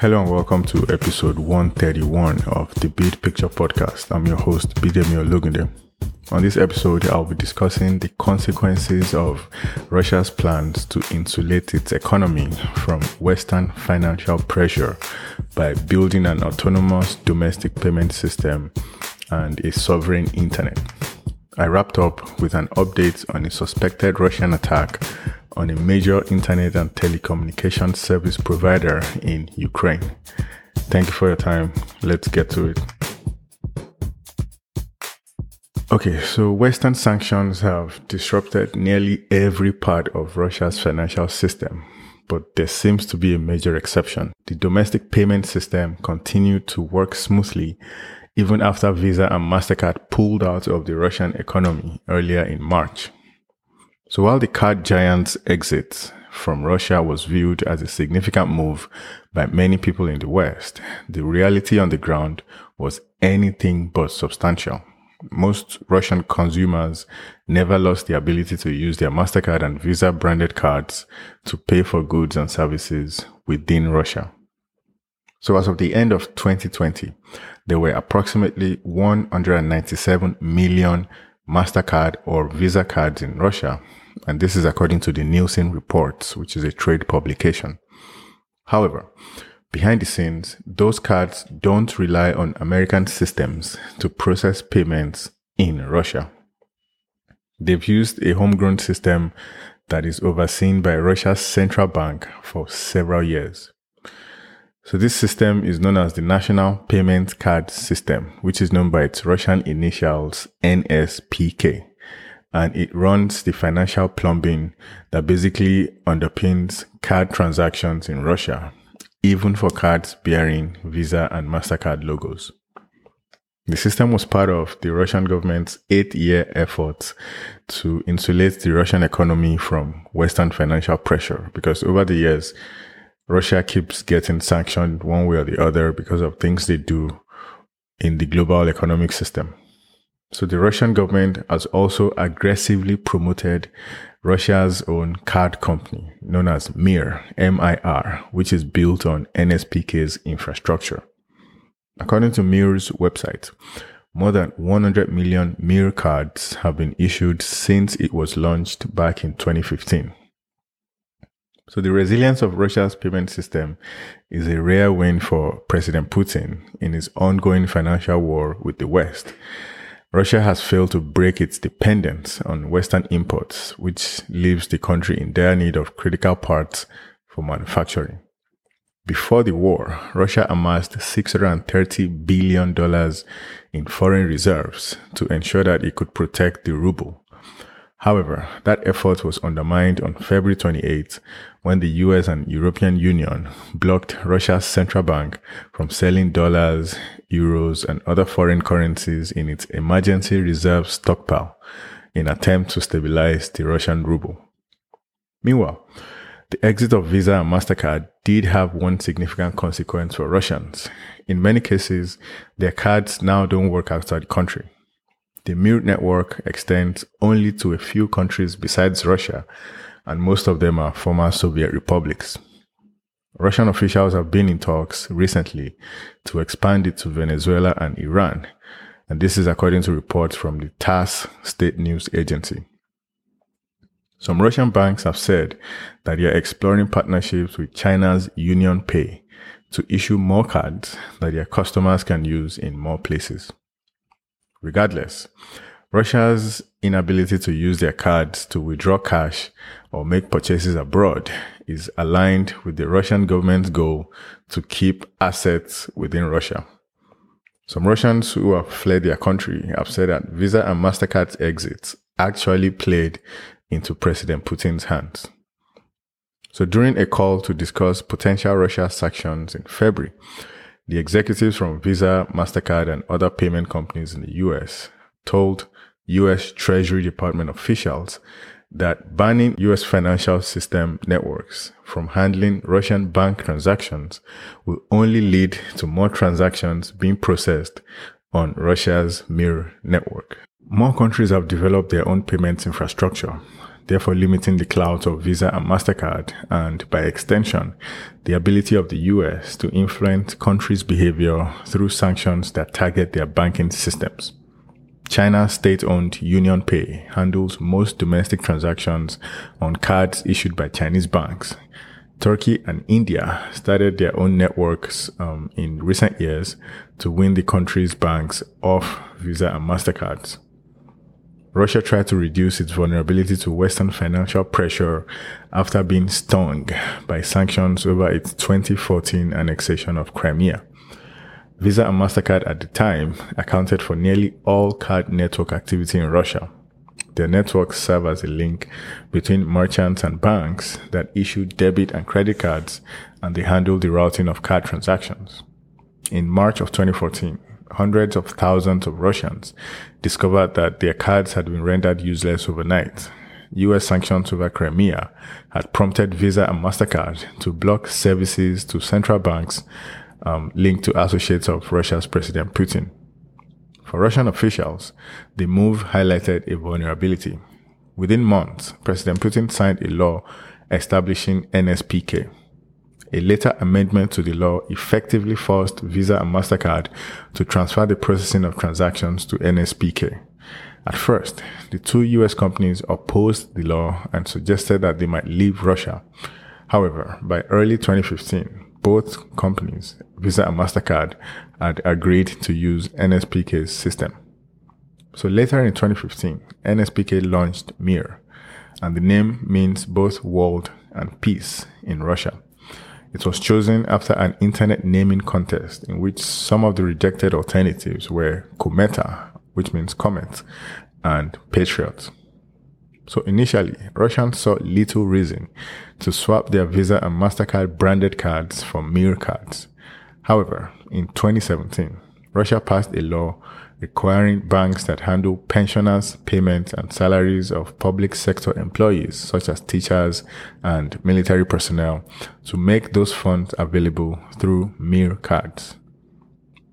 Hello and welcome to episode 131 of the Bid Picture Podcast. I'm your host, Bidemi Ologunde. On this episode, I'll be discussing the consequences of Russia's plans to insulate its economy from Western financial pressure by building an autonomous domestic payment system and a sovereign internet. I wrapped up with an update on a suspected Russian attack on a major internet and telecommunications service provider in Ukraine. Thank you for your time. Let's get to it. Okay, so Western sanctions have disrupted nearly every part of Russia's financial system, but there seems to be a major exception. The domestic payment system continued to work smoothly even after Visa and MasterCard pulled out of the Russian economy earlier in March. So while the card giant's exit from Russia was viewed as a significant move by many people in the West, the reality on the ground was anything but substantial. Most Russian consumers never lost the ability to use their MasterCard and Visa branded cards to pay for goods and services within Russia. So as of the end of 2020, there were approximately 197 million MasterCard or Visa cards in Russia. And this is according to the Nilson reports, which is a trade publication. However, behind the scenes, those cards don't rely on American systems to process payments in Russia. They've used a homegrown system that is overseen by Russia's central bank for several years. So this system is known as the National Payment Card System, which is known by its Russian initials NSPK. And it runs the financial plumbing that basically underpins card transactions in Russia, even for cards bearing Visa and MasterCard logos. The system was part of the Russian government's eight year effort to insulate the Russian economy from Western financial pressure because over the years, Russia keeps getting sanctioned one way or the other because of things they do in the global economic system. So the Russian government has also aggressively promoted Russia's own card company known as MIR, M-I-R, which is built on NSPK's infrastructure. According to MIR's website, more than 100 million MIR cards have been issued since it was launched back in 2015. So the resilience of Russia's payment system is a rare win for President Putin in his ongoing financial war with the West. Russia has failed to break its dependence on Western imports, which leaves the country in dire need of critical parts for manufacturing. Before the war, Russia amassed $630 billion in foreign reserves to ensure that it could protect the ruble. However, that effort was undermined on February 28 when the US and European Union blocked Russia's central bank from selling dollars, euros, and other foreign currencies in its emergency reserve stockpile in attempt to stabilize the Russian ruble. Meanwhile, the exit of Visa and MasterCard did have one significant consequence for Russians. In many cases, their cards now don't work outside the country. The MIR network extends only to a few countries besides Russia, and most of them are former Soviet republics. Russian officials have been in talks recently to expand it to Venezuela and Iran, and this is according to reports from the TASS state news agency. Some Russian banks have said that they are exploring partnerships with China's UnionPay to issue more cards that their customers can use in more places. Regardless, Russia's inability to use their cards to withdraw cash or make purchases abroad is aligned with the Russian government's goal to keep assets within Russia. Some Russians who have fled their country have said that Visa and MasterCard's exits actually played into President Putin's hands. So during a call to discuss potential Russia sanctions in February, the executives from Visa, MasterCard, and other payment companies in the US told US Treasury Department officials that banning US financial system networks from handling Russian bank transactions will only lead to more transactions being processed on Russia's MIR network. More countries have developed their own payments infrastructure. Therefore limiting the clout of Visa and MasterCard and, by extension, the ability of the US to influence countries' behavior through sanctions that target their banking systems. China's state-owned UnionPay handles most domestic transactions on cards issued by Chinese banks. Turkey and India started their own networks um, in recent years to win the country's banks off Visa and MasterCards. Russia tried to reduce its vulnerability to Western financial pressure after being stung by sanctions over its 2014 annexation of Crimea. Visa and MasterCard at the time accounted for nearly all card network activity in Russia. Their networks serve as a link between merchants and banks that issue debit and credit cards and they handle the routing of card transactions. In March of 2014, hundreds of thousands of Russians discovered that their cards had been rendered useless overnight. US sanctions over Crimea had prompted Visa and MasterCard to block services to central banks um, linked to associates of Russia's President Putin. For Russian officials, the move highlighted a vulnerability. Within months, President Putin signed a law establishing NSPK, a later amendment to the law effectively forced Visa and MasterCard to transfer the processing of transactions to NSPK. At first, the two US companies opposed the law and suggested that they might leave Russia. However, by early 2015, both companies, Visa and MasterCard, had agreed to use NSPK's system. So later in 2015, NSPK launched Mir, and the name means both world and peace in Russia. It was chosen after an internet naming contest in which some of the rejected alternatives were Kometa, which means comet, and Patriot. So initially, Russians saw little reason to swap their Visa and MasterCard branded cards for Mir cards. However, in 2017, Russia passed a law requiring banks that handle pensioners' payments and salaries of public sector employees, such as teachers and military personnel, to make those funds available through Mir cards.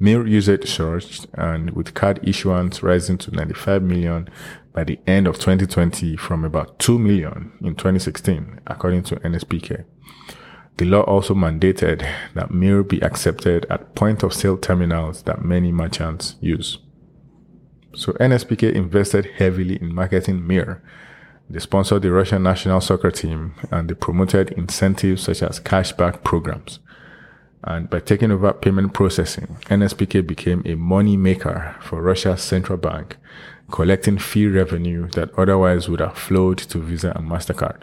Mir usage surged, and with card issuance rising to 95 million by the end of 2020 from about 2 million in 2016, according to NSPK. The law also mandated that Mir be accepted at point of sale terminals that many merchants use. So NSPK invested heavily in marketing Mir. They sponsored the Russian national soccer team and they promoted incentives such as cashback programs. And by taking over payment processing, NSPK became a money maker for Russia's central bank, collecting fee revenue that otherwise would have flowed to Visa and MasterCard.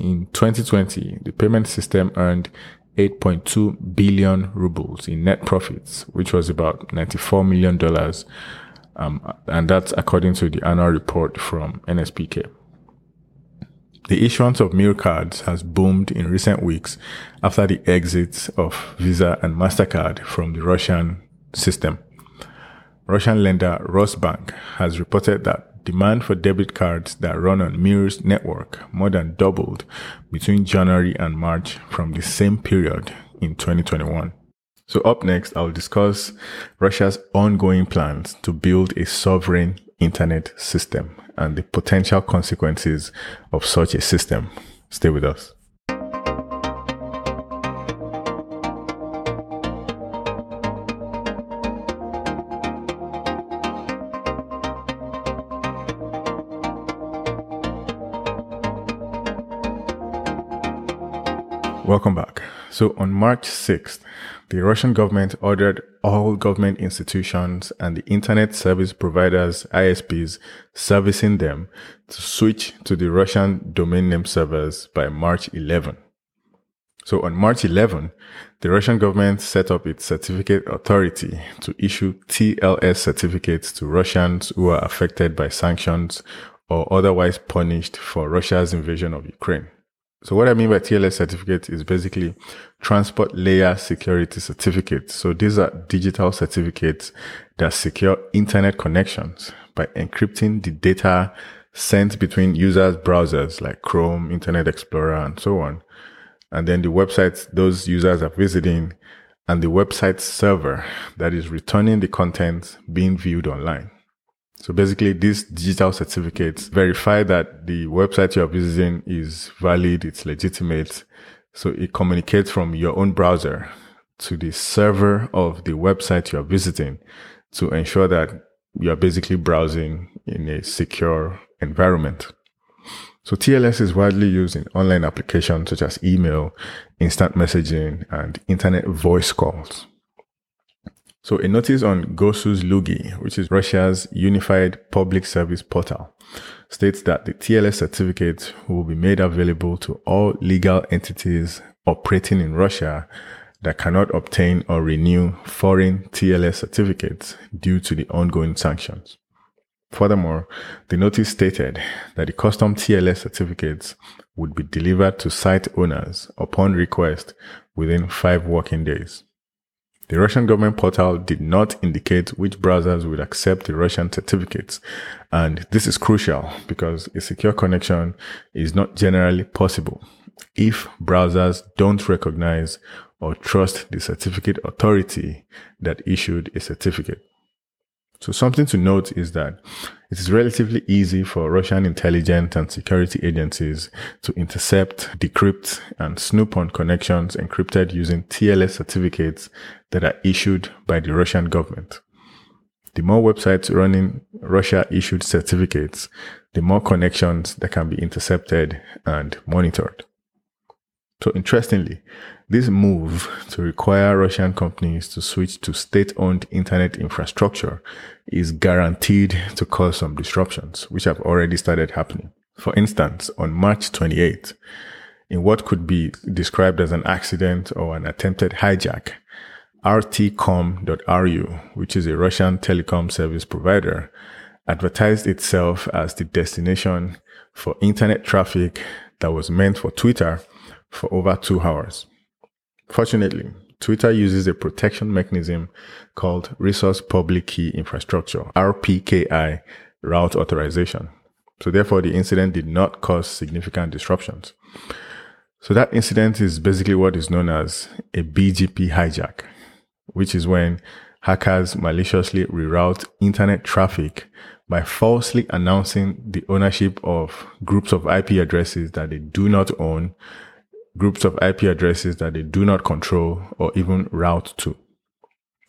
In 2020, the payment system earned 8.2 billion rubles in net profits, which was about $94 million um, and that's according to the annual report from NSPK. The issuance of Mir cards has boomed in recent weeks after the exits of Visa and MasterCard from the Russian system. Russian lender Rosbank has reported that demand for debit cards that run on Mir's network more than doubled between January and March from the same period in 2021. So up next, I'll discuss Russia's ongoing plans to build a sovereign internet system and the potential consequences of such a system. Stay with us. Welcome back. So on March 6th, the Russian government ordered all government institutions and the internet service providers, ISPs, servicing them to switch to the Russian domain name servers by March 11. So on March 11, the Russian government set up its certificate authority to issue TLS certificates to Russians who are affected by sanctions or otherwise punished for Russia's invasion of Ukraine. So what I mean by TLS certificate is basically transport layer security certificates. So these are digital certificates that secure internet connections by encrypting the data sent between users' browsers like Chrome, Internet Explorer, and so on. And then the websites those users are visiting and the website server that is returning the content being viewed online. So basically these digital certificates verify that the website you are visiting is valid, it's legitimate. So it communicates from your own browser to the server of the website you are visiting to ensure that you are basically browsing in a secure environment. So TLS is widely used in online applications such as email, instant messaging, and internet voice calls. So a notice on Gosuslugi, which is Russia's unified public service portal, states that the TLS certificate will be made available to all legal entities operating in Russia that cannot obtain or renew foreign TLS certificates due to the ongoing sanctions. Furthermore, the notice stated that the custom TLS certificates would be delivered to site owners upon request within five working days. The Russian government portal did not indicate which browsers would accept the Russian certificates. And this is crucial because a secure connection is not generally possible if browsers don't recognize or trust the certificate authority that issued a certificate. So something to note is that it is relatively easy for Russian intelligence and security agencies to intercept, decrypt, and snoop on connections encrypted using TLS certificates that are issued by the Russian government. The more websites running Russia issued certificates, the more connections that can be intercepted and monitored. So interestingly, this move to require Russian companies to switch to state-owned internet infrastructure is guaranteed to cause some disruptions, which have already started happening. For instance, on March 28th, in what could be described as an accident or an attempted hijack, RTComm.ru, which is a Russian telecom service provider, advertised itself as the destination for internet traffic that was meant for Twitter for over two hours. Fortunately, Twitter uses a protection mechanism called Resource Public Key Infrastructure, RPKI route authorization. So therefore, the incident did not cause significant disruptions. So that incident is basically what is known as a BGP hijack, which is when hackers maliciously reroute internet traffic by falsely announcing the ownership of groups of IP addresses that they do not own groups of IP addresses that they do not control or even route to.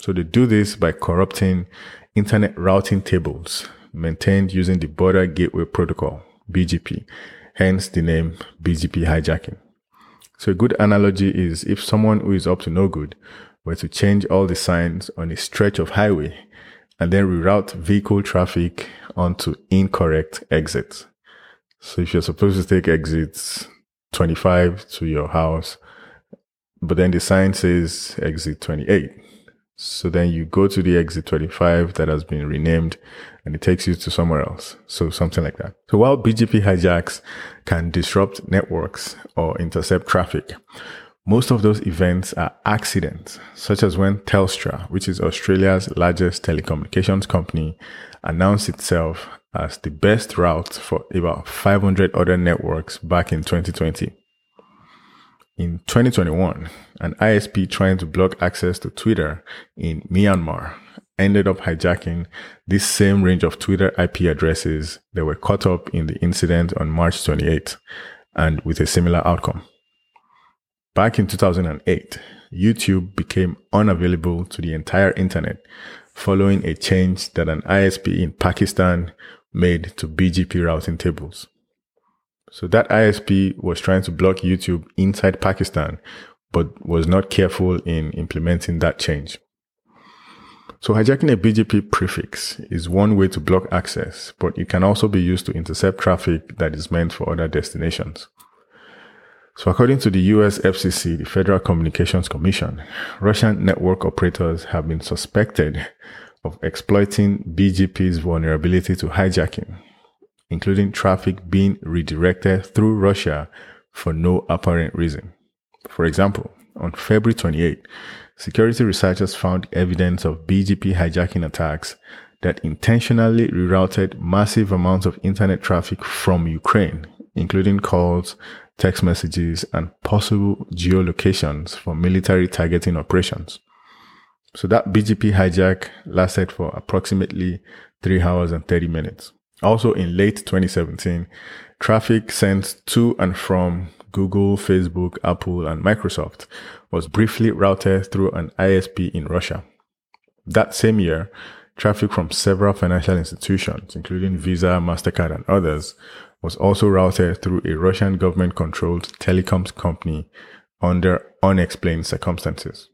So they do this by corrupting internet routing tables maintained using the Border Gateway Protocol, BGP, hence the name BGP hijacking. So a good analogy is if someone who is up to no good were to change all the signs on a stretch of highway and then reroute vehicle traffic onto incorrect exits. So if you're supposed to take exits 25 to your house, but then the sign says exit 28. So then you go to the exit 25 that has been renamed and it takes you to somewhere else. So something like that. So while BGP hijacks can disrupt networks or intercept traffic, most of those events are accidents, such as when Telstra, which is Australia's largest telecommunications company, announced itself as the best route for about 500 other networks back in 2020. In 2021, an ISP trying to block access to Twitter in Myanmar ended up hijacking this same range of Twitter IP addresses that were caught up in the incident on March 28 and with a similar outcome. Back in 2008, YouTube became unavailable to the entire internet following a change that an ISP in Pakistan made to BGP routing tables. So that ISP was trying to block YouTube inside Pakistan, but was not careful in implementing that change. So hijacking a BGP prefix is one way to block access, but it can also be used to intercept traffic that is meant for other destinations. So according to the US FCC, the Federal Communications Commission, Russian network operators have been suspected of exploiting BGP's vulnerability to hijacking, including traffic being redirected through Russia for no apparent reason. For example, on February 28, security researchers found evidence of BGP hijacking attacks that intentionally rerouted massive amounts of internet traffic from Ukraine, including calls, text messages, and possible geolocations for military targeting operations. So that BGP hijack lasted for approximately 3 hours and 30 minutes. Also in late 2017, traffic sent to and from Google, Facebook, Apple, and Microsoft was briefly routed through an ISP in Russia. That same year, traffic from several financial institutions, including Visa, MasterCard, and others, was also routed through a Russian government controlled telecoms company under unexplained circumstances.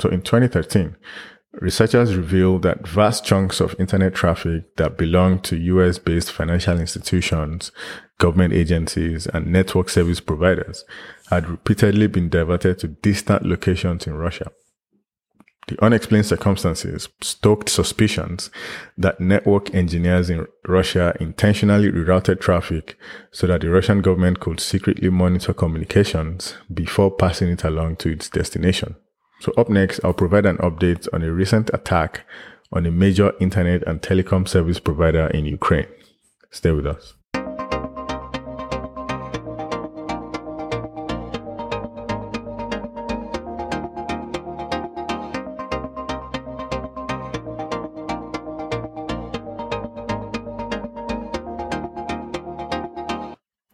So in 2013, researchers revealed that vast chunks of internet traffic that belonged to US based financial institutions, government agencies, and network service providers had repeatedly been diverted to distant locations in Russia. The unexplained circumstances stoked suspicions that network engineers in Russia intentionally rerouted traffic so that the Russian government could secretly monitor communications before passing it along to its destination. So up next, I'll provide an update on a recent attack on a major internet and telecom service provider in Ukraine. Stay with us.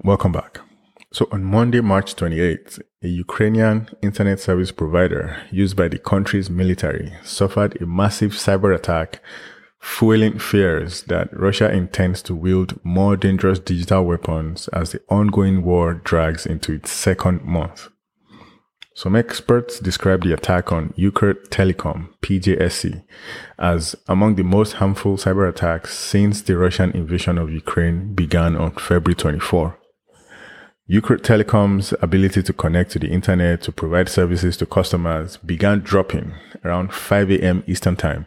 Welcome back. So on Monday, March 28th, a Ukrainian internet service provider used by the country's military suffered a massive cyber attack, fueling fears that Russia intends to wield more dangerous digital weapons as the ongoing war drags into its second month. Some experts describe the attack on Ukrtelecom, PJSC, as among the most harmful cyber attacks since the Russian invasion of Ukraine began on February 24. Ukrtelecom's ability to connect to the internet to provide services to customers began dropping around 5 a.m. Eastern Time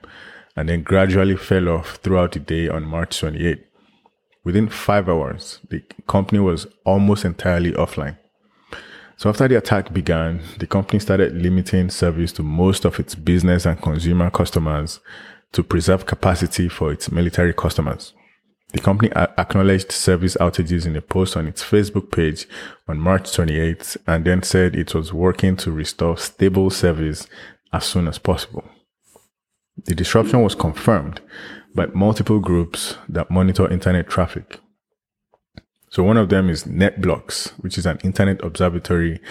and then gradually fell off throughout the day on March 28. Within five hours, the company was almost entirely offline. So after the attack began, the company started limiting service to most of its business and consumer customers to preserve capacity for its military customers. The company acknowledged service outages in a post on its Facebook page on March 28th and then said it was working to restore stable service as soon as possible. The disruption was confirmed by multiple groups that monitor internet traffic. So one of them is NetBlocks, which is an internet observatory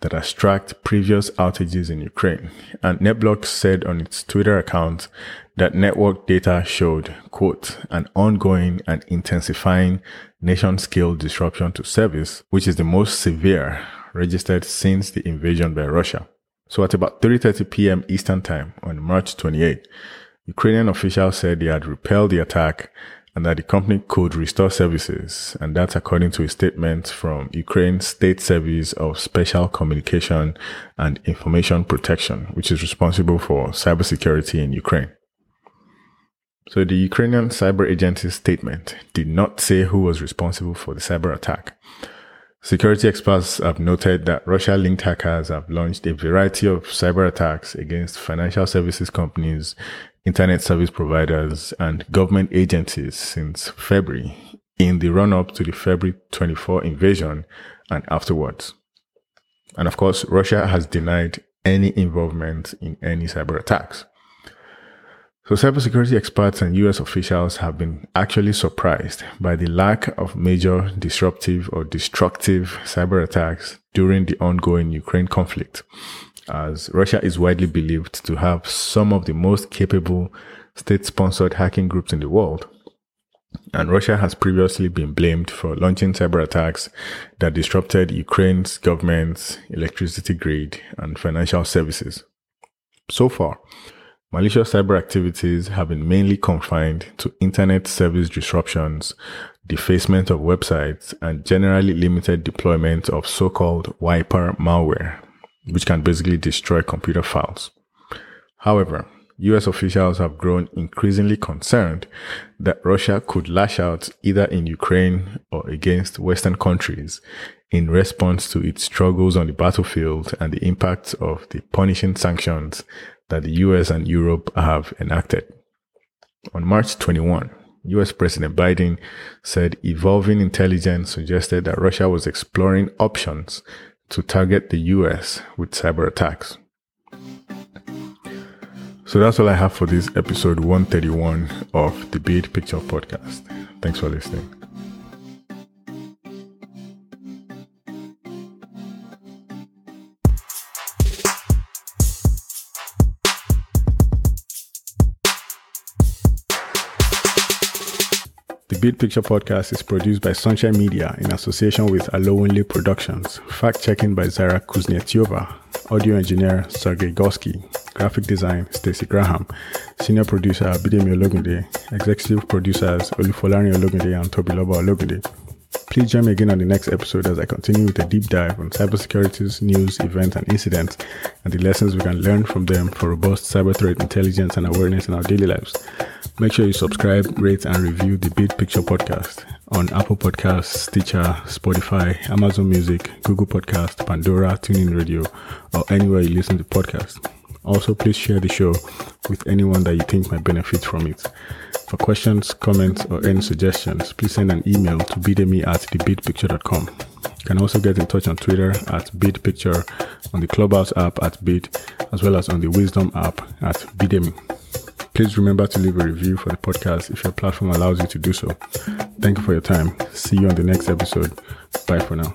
that has tracked previous outages in Ukraine. And NetBlocks said on its Twitter account that network data showed, quote, an ongoing and intensifying nation scale disruption to service, which is the most severe registered since the invasion by Russia. So at about 3.30 p.m. Eastern time on March 28, Ukrainian officials said they had repelled the attack and that the company could restore services. And that's according to a statement from Ukraine State Service of Special Communication and Information Protection, which is responsible for cybersecurity in Ukraine. So the Ukrainian cyber agency's statement did not say who was responsible for the cyber attack. Security experts have noted that Russia linked hackers have launched a variety of cyber attacks against financial services companies, internet service providers, and government agencies since February in the run up to the February 24 invasion and afterwards. And of course, Russia has denied any involvement in any cyber attacks. So cybersecurity experts and US officials have been actually surprised by the lack of major disruptive or destructive cyber attacks during the ongoing Ukraine conflict, as Russia is widely believed to have some of the most capable state-sponsored hacking groups in the world. And Russia has previously been blamed for launching cyber attacks that disrupted Ukraine's government's electricity grid and financial services. So far, Malicious cyber activities have been mainly confined to internet service disruptions, defacement of websites, and generally limited deployment of so-called wiper malware, which can basically destroy computer files. However, US officials have grown increasingly concerned that Russia could lash out either in Ukraine or against Western countries in response to its struggles on the battlefield and the impacts of the punishing sanctions that the US and Europe have enacted. On March 21, US President Biden said evolving intelligence suggested that Russia was exploring options to target the US with cyber attacks. So that's all I have for this episode 131 of the Bid Picture Podcast. Thanks for listening. Bid Picture Podcast is produced by Sunshine Media in association with Alowinle Productions. Fact checking by Zara Kuznetsova. Audio engineer Sergey Gorsky. Graphic design Stacy Graham. Senior producer Bidemi Ologunde. Executive producers Olufolani Ologunde and Tobiloba Ologunde. Please join me again on the next episode as I continue with a deep dive on cybersecurity's news, events, and incidents, and the lessons we can learn from them for robust cyber threat intelligence and awareness in our daily lives. Make sure you subscribe, rate, and review the Bid Picture Podcast on Apple Podcasts, Stitcher, Spotify, Amazon Music, Google Podcast, Pandora, TuneIn Radio, or anywhere you listen to podcasts. Also, please share the show with anyone that you think might benefit from it. For questions, comments, or any suggestions, please send an email to bidemi at thebidpicture.com. You can also get in touch on Twitter at bidpicture, on the Clubhouse app at bid, as well as on the Wisdom app at bidemi. Please remember to leave a review for the podcast if your platform allows you to do so. Thank you for your time. See you on the next episode. Bye for now.